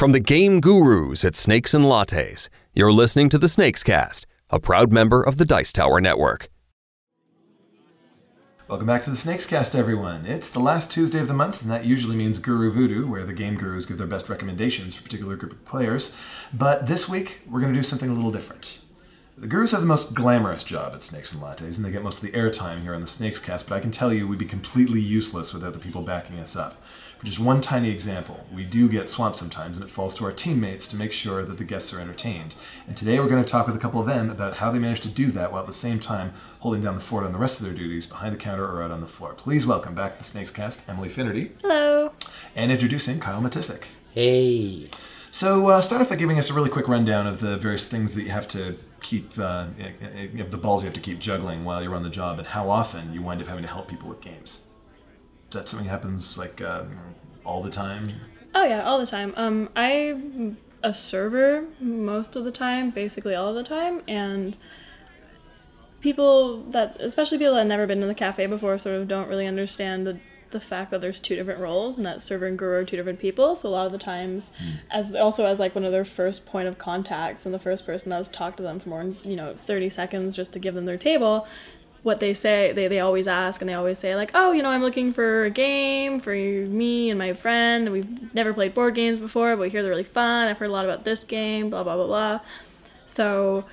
From the game gurus at Snakes and Lattes, you're listening to the Snakes Cast, a proud member of the Dice Tower Network. Welcome back to the Snakes Cast, everyone. It's the last Tuesday of the month, and that usually means Guru Voodoo, where the game gurus give their best recommendations for a particular group of players. But this week, we're going to do something a little different. The gurus have the most glamorous job at Snakes and Lattes, and they get most of the airtime here on the Snakes Cast, but I can tell you we'd be completely useless without the people backing us up. For just one tiny example, we do get swamped sometimes, and it falls to our teammates to make sure that the guests are entertained. And today we're going to talk with a couple of them about how they managed to do that while at the same time holding down the fort on the rest of their duties behind the counter or out on the floor. Please welcome back to the Snakes Cast, Emily Finnerty, Hello. and introducing Kyle Matisik. Hey. So, uh, start off by giving us a really quick rundown of the various things that you have to keep, uh, the balls you have to keep juggling while you're on the job, and how often you wind up having to help people with games. That something happens like um, all the time? Oh yeah, all the time. Um, I'm a server most of the time, basically all of the time, and people that, especially people that have never been in the cafe before, sort of don't really understand the the fact that there's two different roles and that server and guru are two different people. So a lot of the times, as also as like one of their first point of contacts and the first person that has talked to them for more than you know 30 seconds just to give them their table, what they say they, they always ask and they always say like oh you know i'm looking for a game for me and my friend. We've never played board games before but we hear they're really fun. I've heard a lot about this game blah blah blah blah. So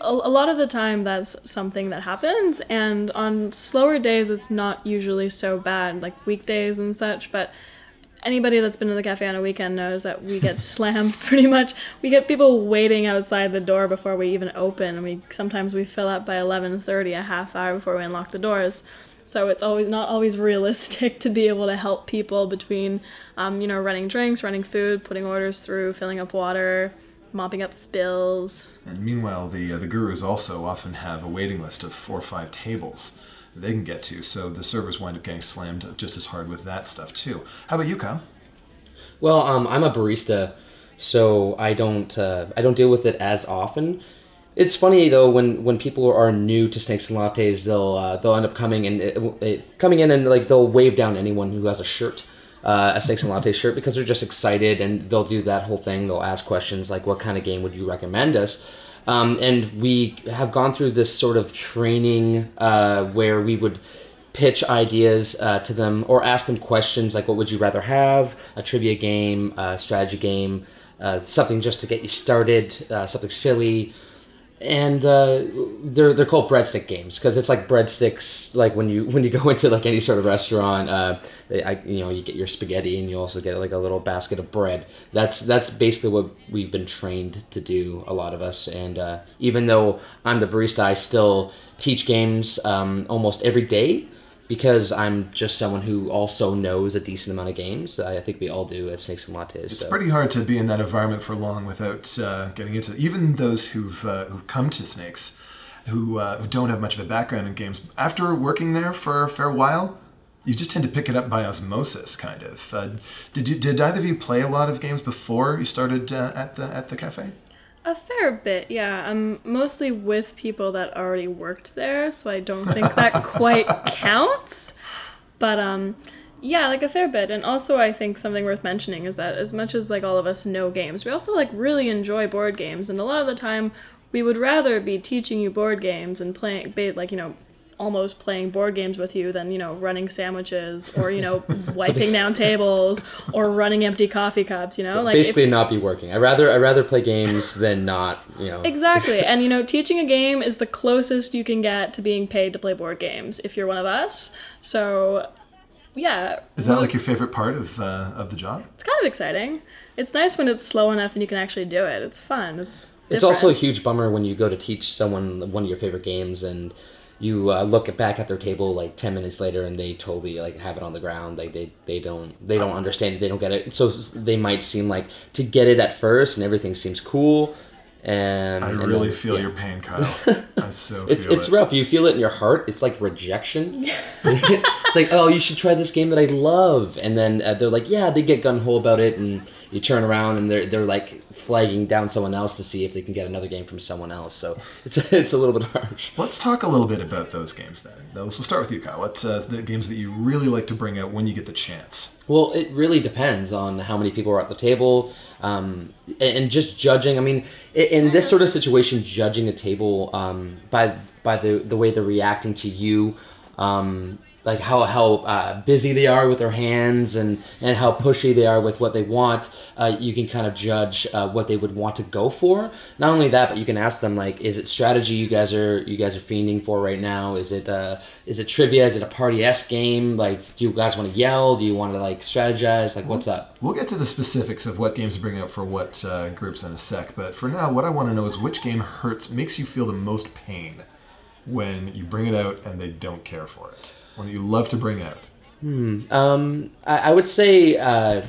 a, a lot of the time that's something that happens. And on slower days it's not usually so bad like weekdays and such but anybody that's been to the cafe on a weekend knows that we get slammed pretty much. We get people waiting outside the door before we even open. And we sometimes we fill up by 11.30 a half hour before we unlock the doors. So it's always not always realistic to be able to help people between um, you know running drinks running food putting orders through filling up water mopping up spills. And meanwhile, the uh, the gurus also often have a waiting list of four or five tables they can get to, so the servers wind up getting slammed just as hard with that stuff too. How about you, Kyle? Well, um, I'm a barista, so I don't uh, I don't deal with it as often. It's funny though when, when people are new to snakes and lattes, they'll uh, they'll end up coming and it, coming in and like they'll wave down anyone who has a shirt, uh, a snakes and latte shirt because they're just excited and they'll do that whole thing. They'll ask questions like, "What kind of game would you recommend us?" Um, and we have gone through this sort of training uh, where we would pitch ideas uh, to them or ask them questions like what would you rather have? A trivia game a strategy game uh, something just to get you started uh, something silly and uh, they're they're called breadstick games because it's like breadsticks like when you when you go into like any sort of restaurant uh, they, I, you know you get your spaghetti and you also get like a little basket of bread. That's that's basically what we've been trained to do a lot of us. And uh, even though I'm the barista I still teach games um, almost every day because I'm just someone who also knows a decent amount of games. I think we all do at Snakes and Lattes. It's so. pretty hard to be in that environment for long without uh, getting into it. Even those who've uh, who've come to Snakes, who uh, who don't have much of a background in games, after working there for a fair while, you just tend to pick it up by osmosis, kind of. Uh, did you did either of you play a lot of games before you started uh, at the at the cafe? A fair bit, yeah. I'm mostly with people that already worked there, so I don't think that quite counts. But um yeah, like a fair bit. And also I think something worth mentioning is that as much as like all of us know games, we also like really enjoy board games and a lot of the time we would rather be teaching you board games and playing like, you know, almost playing board games with you than, you know, running sandwiches or, you know, wiping down tables or running empty coffee cups, you know? like if- basically not be working. I rather I rather play games than not. You know. Exactly. and you know, teaching a game is the closest you can get to being paid to play board games if you're one of us. So, yeah. Is that mo- like your favorite part of uh, of the job? It's kind of exciting. It's nice when it's slow enough and you can actually do it. It's fun. It's It's also a huge bummer when you go to teach someone one of your favorite games and you uh, look back at their table like 10 minutes later and they totally like have it on the ground. Like they, they don't they don't understand it. They don't get it. So they might seem like to get it at first and everything seems cool and I and really then- feel yeah. your pain, Kyle. I so it's, feel it's it. rough. You feel it in your heart. It's like rejection. It's like oh you should try this game that i love. And then uh, they're like yeah they get gun-ho about it and you turn around and they're they're like flagging down someone else to see if they can get another game from someone else. So it's it's a little bit harsh. Let's talk a little bit about those games then. Those, we'll start with you, Kyle. What uh, the games that you really like to bring out when you get the chance? Well, it really depends on how many people are at the table, um, and just judging. I mean, in this sort of situation, judging a table um, by by the the way they're reacting to you. Um, like how how uh, busy they are with their hands and and how pushy they are with what they want uh, you can kind of judge uh, what they would want to go for. Not only that but you can ask them like is it strategy you guys are you guys are fiending for right now? Is it uh, is it trivia? Is it a party s game? Like do you guys want to yell? Do you want to like strategize? Like what's up? we'll get to the specifics of what games to bring up for what uh, groups in a sec but for now what i want to know is which game hurts makes you feel the most pain when you bring it out and they don't care for it one that you love to bring out? Hmm. Um, I, I would say uh,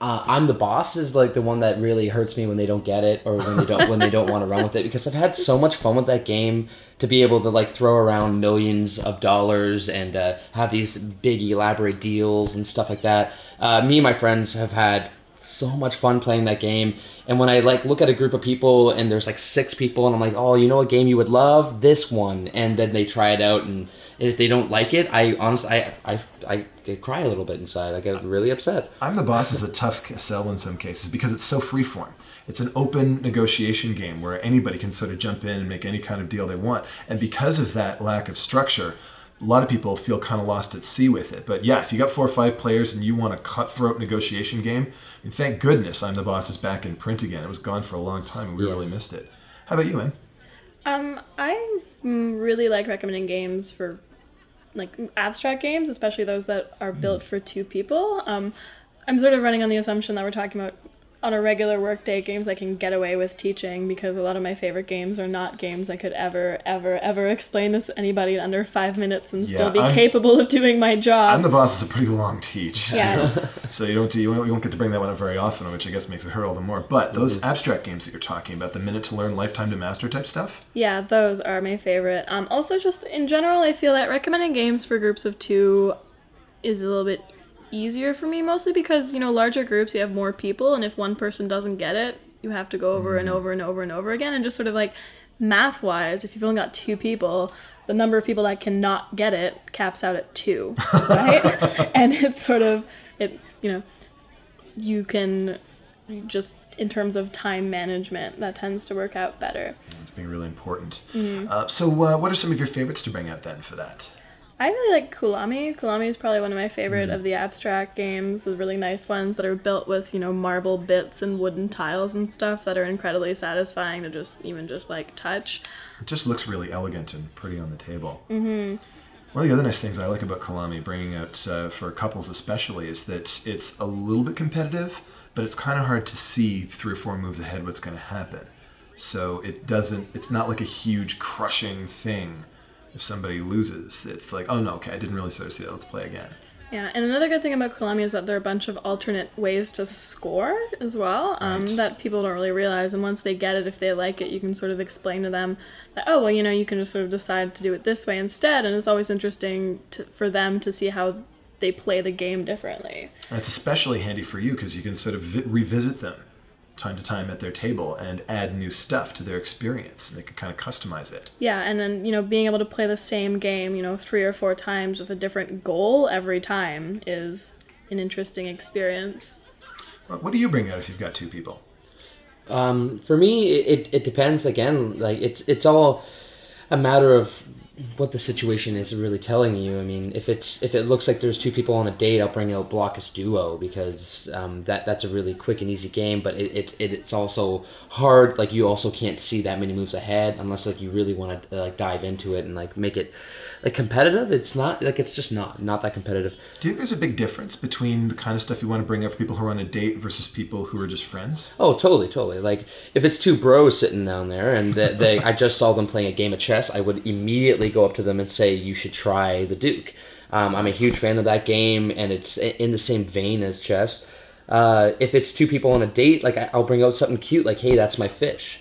uh, I'm the boss is like the one that really hurts me when they don't get it or when they don't when they don't want to run with it because I've had so much fun with that game to be able to like throw around millions of dollars and uh, have these big elaborate deals and stuff like that. Uh, me and my friends have had so much fun playing that game. And when I like look at a group of people and there's like six people and I'm like, oh, you know a game you would love? This one. And then they try it out and if they don't like it, I honestly I I, I cry a little bit inside. I get really upset. I'm the boss is a tough sell in some cases because it's so freeform. It's an open negotiation game where anybody can sort of jump in and make any kind of deal they want. And because of that lack of structure, a lot of people feel kind of lost at sea with it. But yeah, if you got four or five players and you want a cutthroat negotiation game, and thank goodness I'm the boss is back in print again. It was gone for a long time and we yeah. really missed it. How about you, Em? Um, I really like recommending games for like abstract games, especially those that are built mm. for two people. Um, I'm sort of running on the assumption that we're talking about on a regular workday games I can get away with teaching because a lot of my favorite games are not games I could ever, ever, ever explain to anybody in under five minutes and yeah, still be I'm, capable of doing my job. I'm the boss is a pretty long teach. Yeah. so you don't you won't, you won't get to bring that one up very often, which I guess makes it hurt all the more. But those mm-hmm. abstract games that you're talking about, the minute to learn, lifetime to master type stuff. Yeah, those are my favorite. Um, also, just in general, I feel that recommending games for groups of two is a little bit easier for me mostly because you know larger groups you have more people and if one person doesn't get it you have to go over mm. and over and over and over again. And just sort of like math wise if you've only got two people the number of people that cannot get it caps out at two right? And it's sort of it you know you can just in terms of time management that tends to work out better. It's being really important. Mm. uh, so uh, what are some of your favorites to bring out then for that I really like Kulami. Kulami is probably one of my favorite mm. of the abstract games, the really nice ones that are built with, you know, marble bits and wooden tiles and stuff that are incredibly satisfying to just even just like touch. It just looks really elegant and pretty on the table. Mm-hmm. One of the other nice things I like about Kulami, bringing out uh, for couples especially, is that it's a little bit competitive, but it's kind of hard to see three or four moves ahead what's going to happen. So it doesn't, it's not like a huge crushing thing if somebody loses, it's like, oh no, okay, I didn't really sort of see that. Let's play again. Yeah, and another good thing about Kulami is that there are a bunch of alternate ways to score as well um, right. that people don't really realize. And once they get it, if they like it, you can sort of explain to them that, oh, well, you know, you can just sort of decide to do it this way instead. And it's always interesting to, for them to see how they play the game differently. That's especially handy for you because you can sort of vi- revisit them time to time at their table and add new stuff to their experience. They can kind of customize it. Yeah, and then, you know, being able to play the same game, you know, three or four times with a different goal every time is an interesting experience. Well, what do you bring out if you've got two people? Um, for me, it, it depends. Again, like it's it's all a matter of what the situation is really telling you. I mean, if it's if it looks like there's two people on a date, I'll bring out Blokus Duo because um, that that's a really quick and easy game. But it, it, it, it's also hard. Like you also can't see that many moves ahead unless like you really want to like dive into it and like make it like competitive it's not like it's just not not that competitive do you think there's a big difference between the kind of stuff you want to bring up for people who are on a date versus people who are just friends oh totally totally like if it's two bros sitting down there and they, they i just saw them playing a game of chess i would immediately go up to them and say you should try the duke um, i'm a huge fan of that game and it's in the same vein as chess uh, if it's two people on a date like i'll bring out something cute like hey that's my fish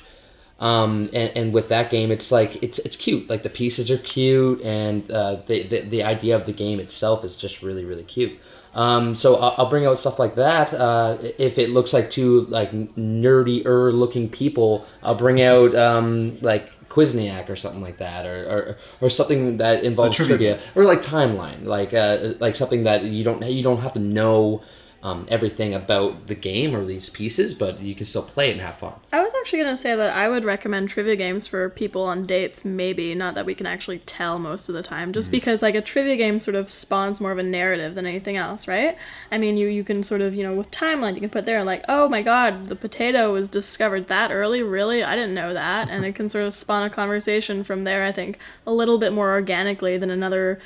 um, and, and with that game, it's like it's it's cute. Like the pieces are cute, and uh, the, the the idea of the game itself is just really really cute. Um, so I'll, bring out stuff like that. Uh, if it looks like two like nerdier looking people, I'll bring out um, like Quizniak or something like that, or, or, or something that involves trivia. trivia, or like timeline, like uh, like something that you don't you don't have to know um, everything about the game or these pieces, but you can still play it and have fun. I was actually gonna say that I would recommend trivia games for people on dates. Maybe not that we can actually tell most of the time, just because like a trivia game sort of spawns more of a narrative than anything else, right? I mean, you you can sort of you know with timeline you can put there like, oh my god, the potato was discovered that early, really? I didn't know that, and it can sort of spawn a conversation from there. I think a little bit more organically than another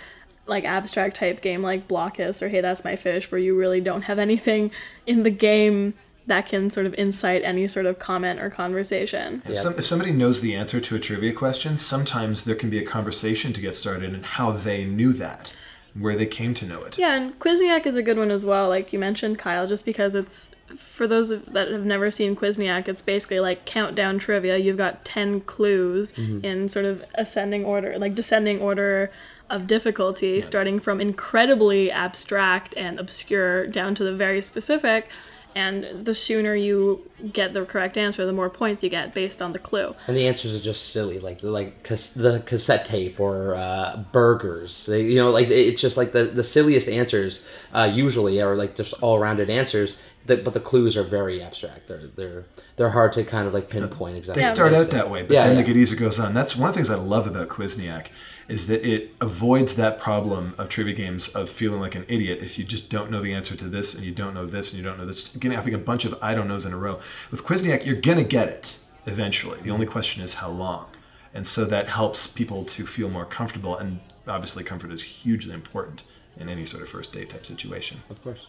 like abstract type game like Blokus or Hey That's My Fish, where you really don't have anything in the game that can sort of incite any sort of comment or conversation. If, some, if somebody knows the answer to a trivia question, sometimes there can be a conversation to get started and how they knew that, where they came to know it. Yeah, and Quizniak is a good one as well, like you mentioned, Kyle, just because it's for those that have never seen Quizniak, it's basically like countdown trivia. You've got 10 clues mm-hmm. in sort of ascending order, like descending order of difficulty, starting from incredibly abstract and obscure down to the very specific. And the sooner you get the correct answer, the more points you get based on the clue. And the answers are just silly, like like cas- the cassette tape or uh, burgers. They, you know, like it's just like the, the silliest answers uh, usually are like just all rounded answers. That, but the clues are very abstract. They're they're they're hard to kind of like pinpoint exactly. They start out that way, but Yeah, then yeah. they get easier goes on. That's one of the things I love about Quizniak is that it avoids that problem of trivia games of feeling like an idiot if you just don't know the answer to this and you don't know this and you don't know this. Getting having a bunch of I don't knows in a row. With Quizniak, you're gonna get it eventually. The only question is how long. And so that helps people to feel more comfortable and obviously comfort is hugely important in any sort of first date type situation. Of course.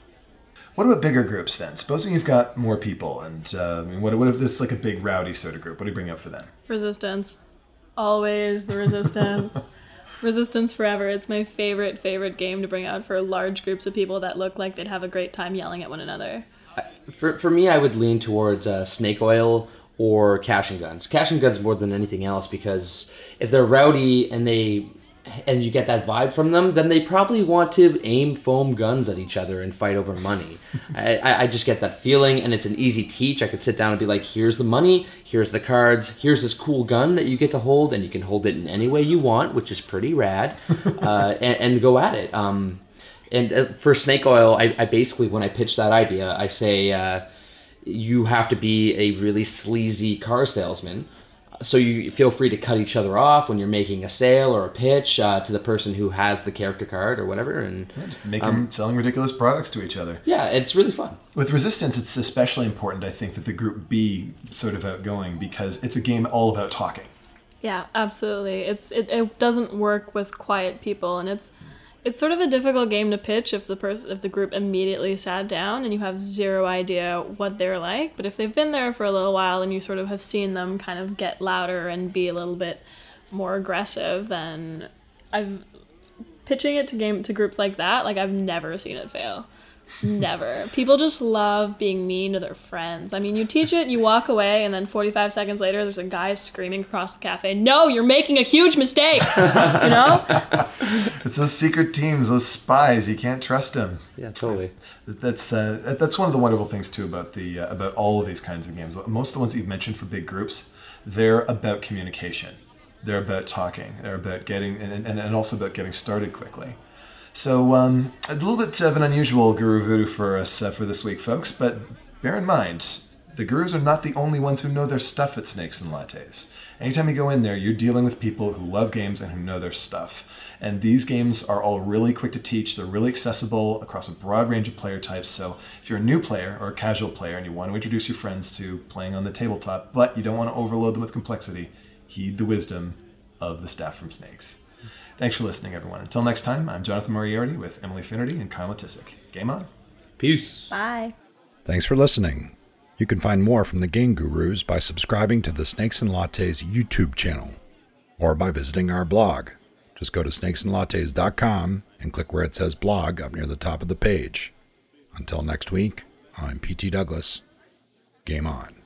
What about bigger groups then? Supposing you've got more people, and uh, I mean, what, what if this is like a big rowdy sort of group? What do you bring up for them? Resistance. Always the resistance. resistance forever. It's my favorite, favorite game to bring out for large groups of people that look like they'd have a great time yelling at one another. For, for me, I would lean towards uh, Snake Oil or Cash and Guns. Cash and Guns more than anything else because if they're rowdy and they and you get that vibe from them, then they probably want to aim foam guns at each other and fight over money. I, I just get that feeling, and it's an easy teach. I could sit down and be like, "Here's the money. Here's the cards. Here's this cool gun that you get to hold, and you can hold it in any way you want, which is pretty rad." uh, and, and go at it. Um, and uh, for snake oil, I, I basically when I pitch that idea, I say uh, you have to be a really sleazy car salesman. So you feel free to cut each other off when you're making a sale or a pitch uh, to the person who has the character card or whatever. And Just make them selling ridiculous products to each other. yeah, it's really fun. With Resistance, it's especially important, I think, that the group be sort of outgoing because it's a game all about talking. Yeah, absolutely. It's it, it doesn't work with quiet people and it's it's sort of a difficult game to pitch if the person if the group immediately sat down and you have zero idea what they're like, but if they've been there for a little while and you sort of have seen them kind of get louder and be a little bit more aggressive, then I've pitching it to game to groups like that, like I've never seen it fail. Never. People just love being mean to their friends. I mean, you teach it, you walk away, and then 45 seconds later, there's a guy screaming across the cafe, No, you're making a huge mistake! you know? It's those secret teams, those spies. You can't trust them. Yeah, totally. That's uh, that's one of the wonderful things too about the uh, about all of these kinds of games. Most of the ones that you've mentioned for big groups, they're about communication. They're about talking. They're about getting and, and, and also about getting started quickly. So um, a little bit of an unusual Guru Voodoo for us uh, for this week, folks. But bear in mind, the gurus are not the only ones who know their stuff at Snakes and Lattes. Anytime you go in there, you're dealing with people who love games and who know their stuff. And these games are all really quick to teach. They're really accessible across a broad range of player types. So if you're a new player or a casual player and you want to introduce your friends to playing on the tabletop, but you don't want to overload them with complexity, heed the wisdom of the staff from Snakes. Thanks for listening, everyone. Until next time, I'm Jonathan Moriarty with Emily Finnerty and Kyle Matisic. Game on. Peace. Bye. Thanks for listening. You can find more from the Game Gurus by subscribing to the Snakes and Lattes YouTube channel or by visiting our blog. Just go to snakesandlattes.com and click where it says blog up near the top of the page. Until next week, I'm PT Douglas. Game on.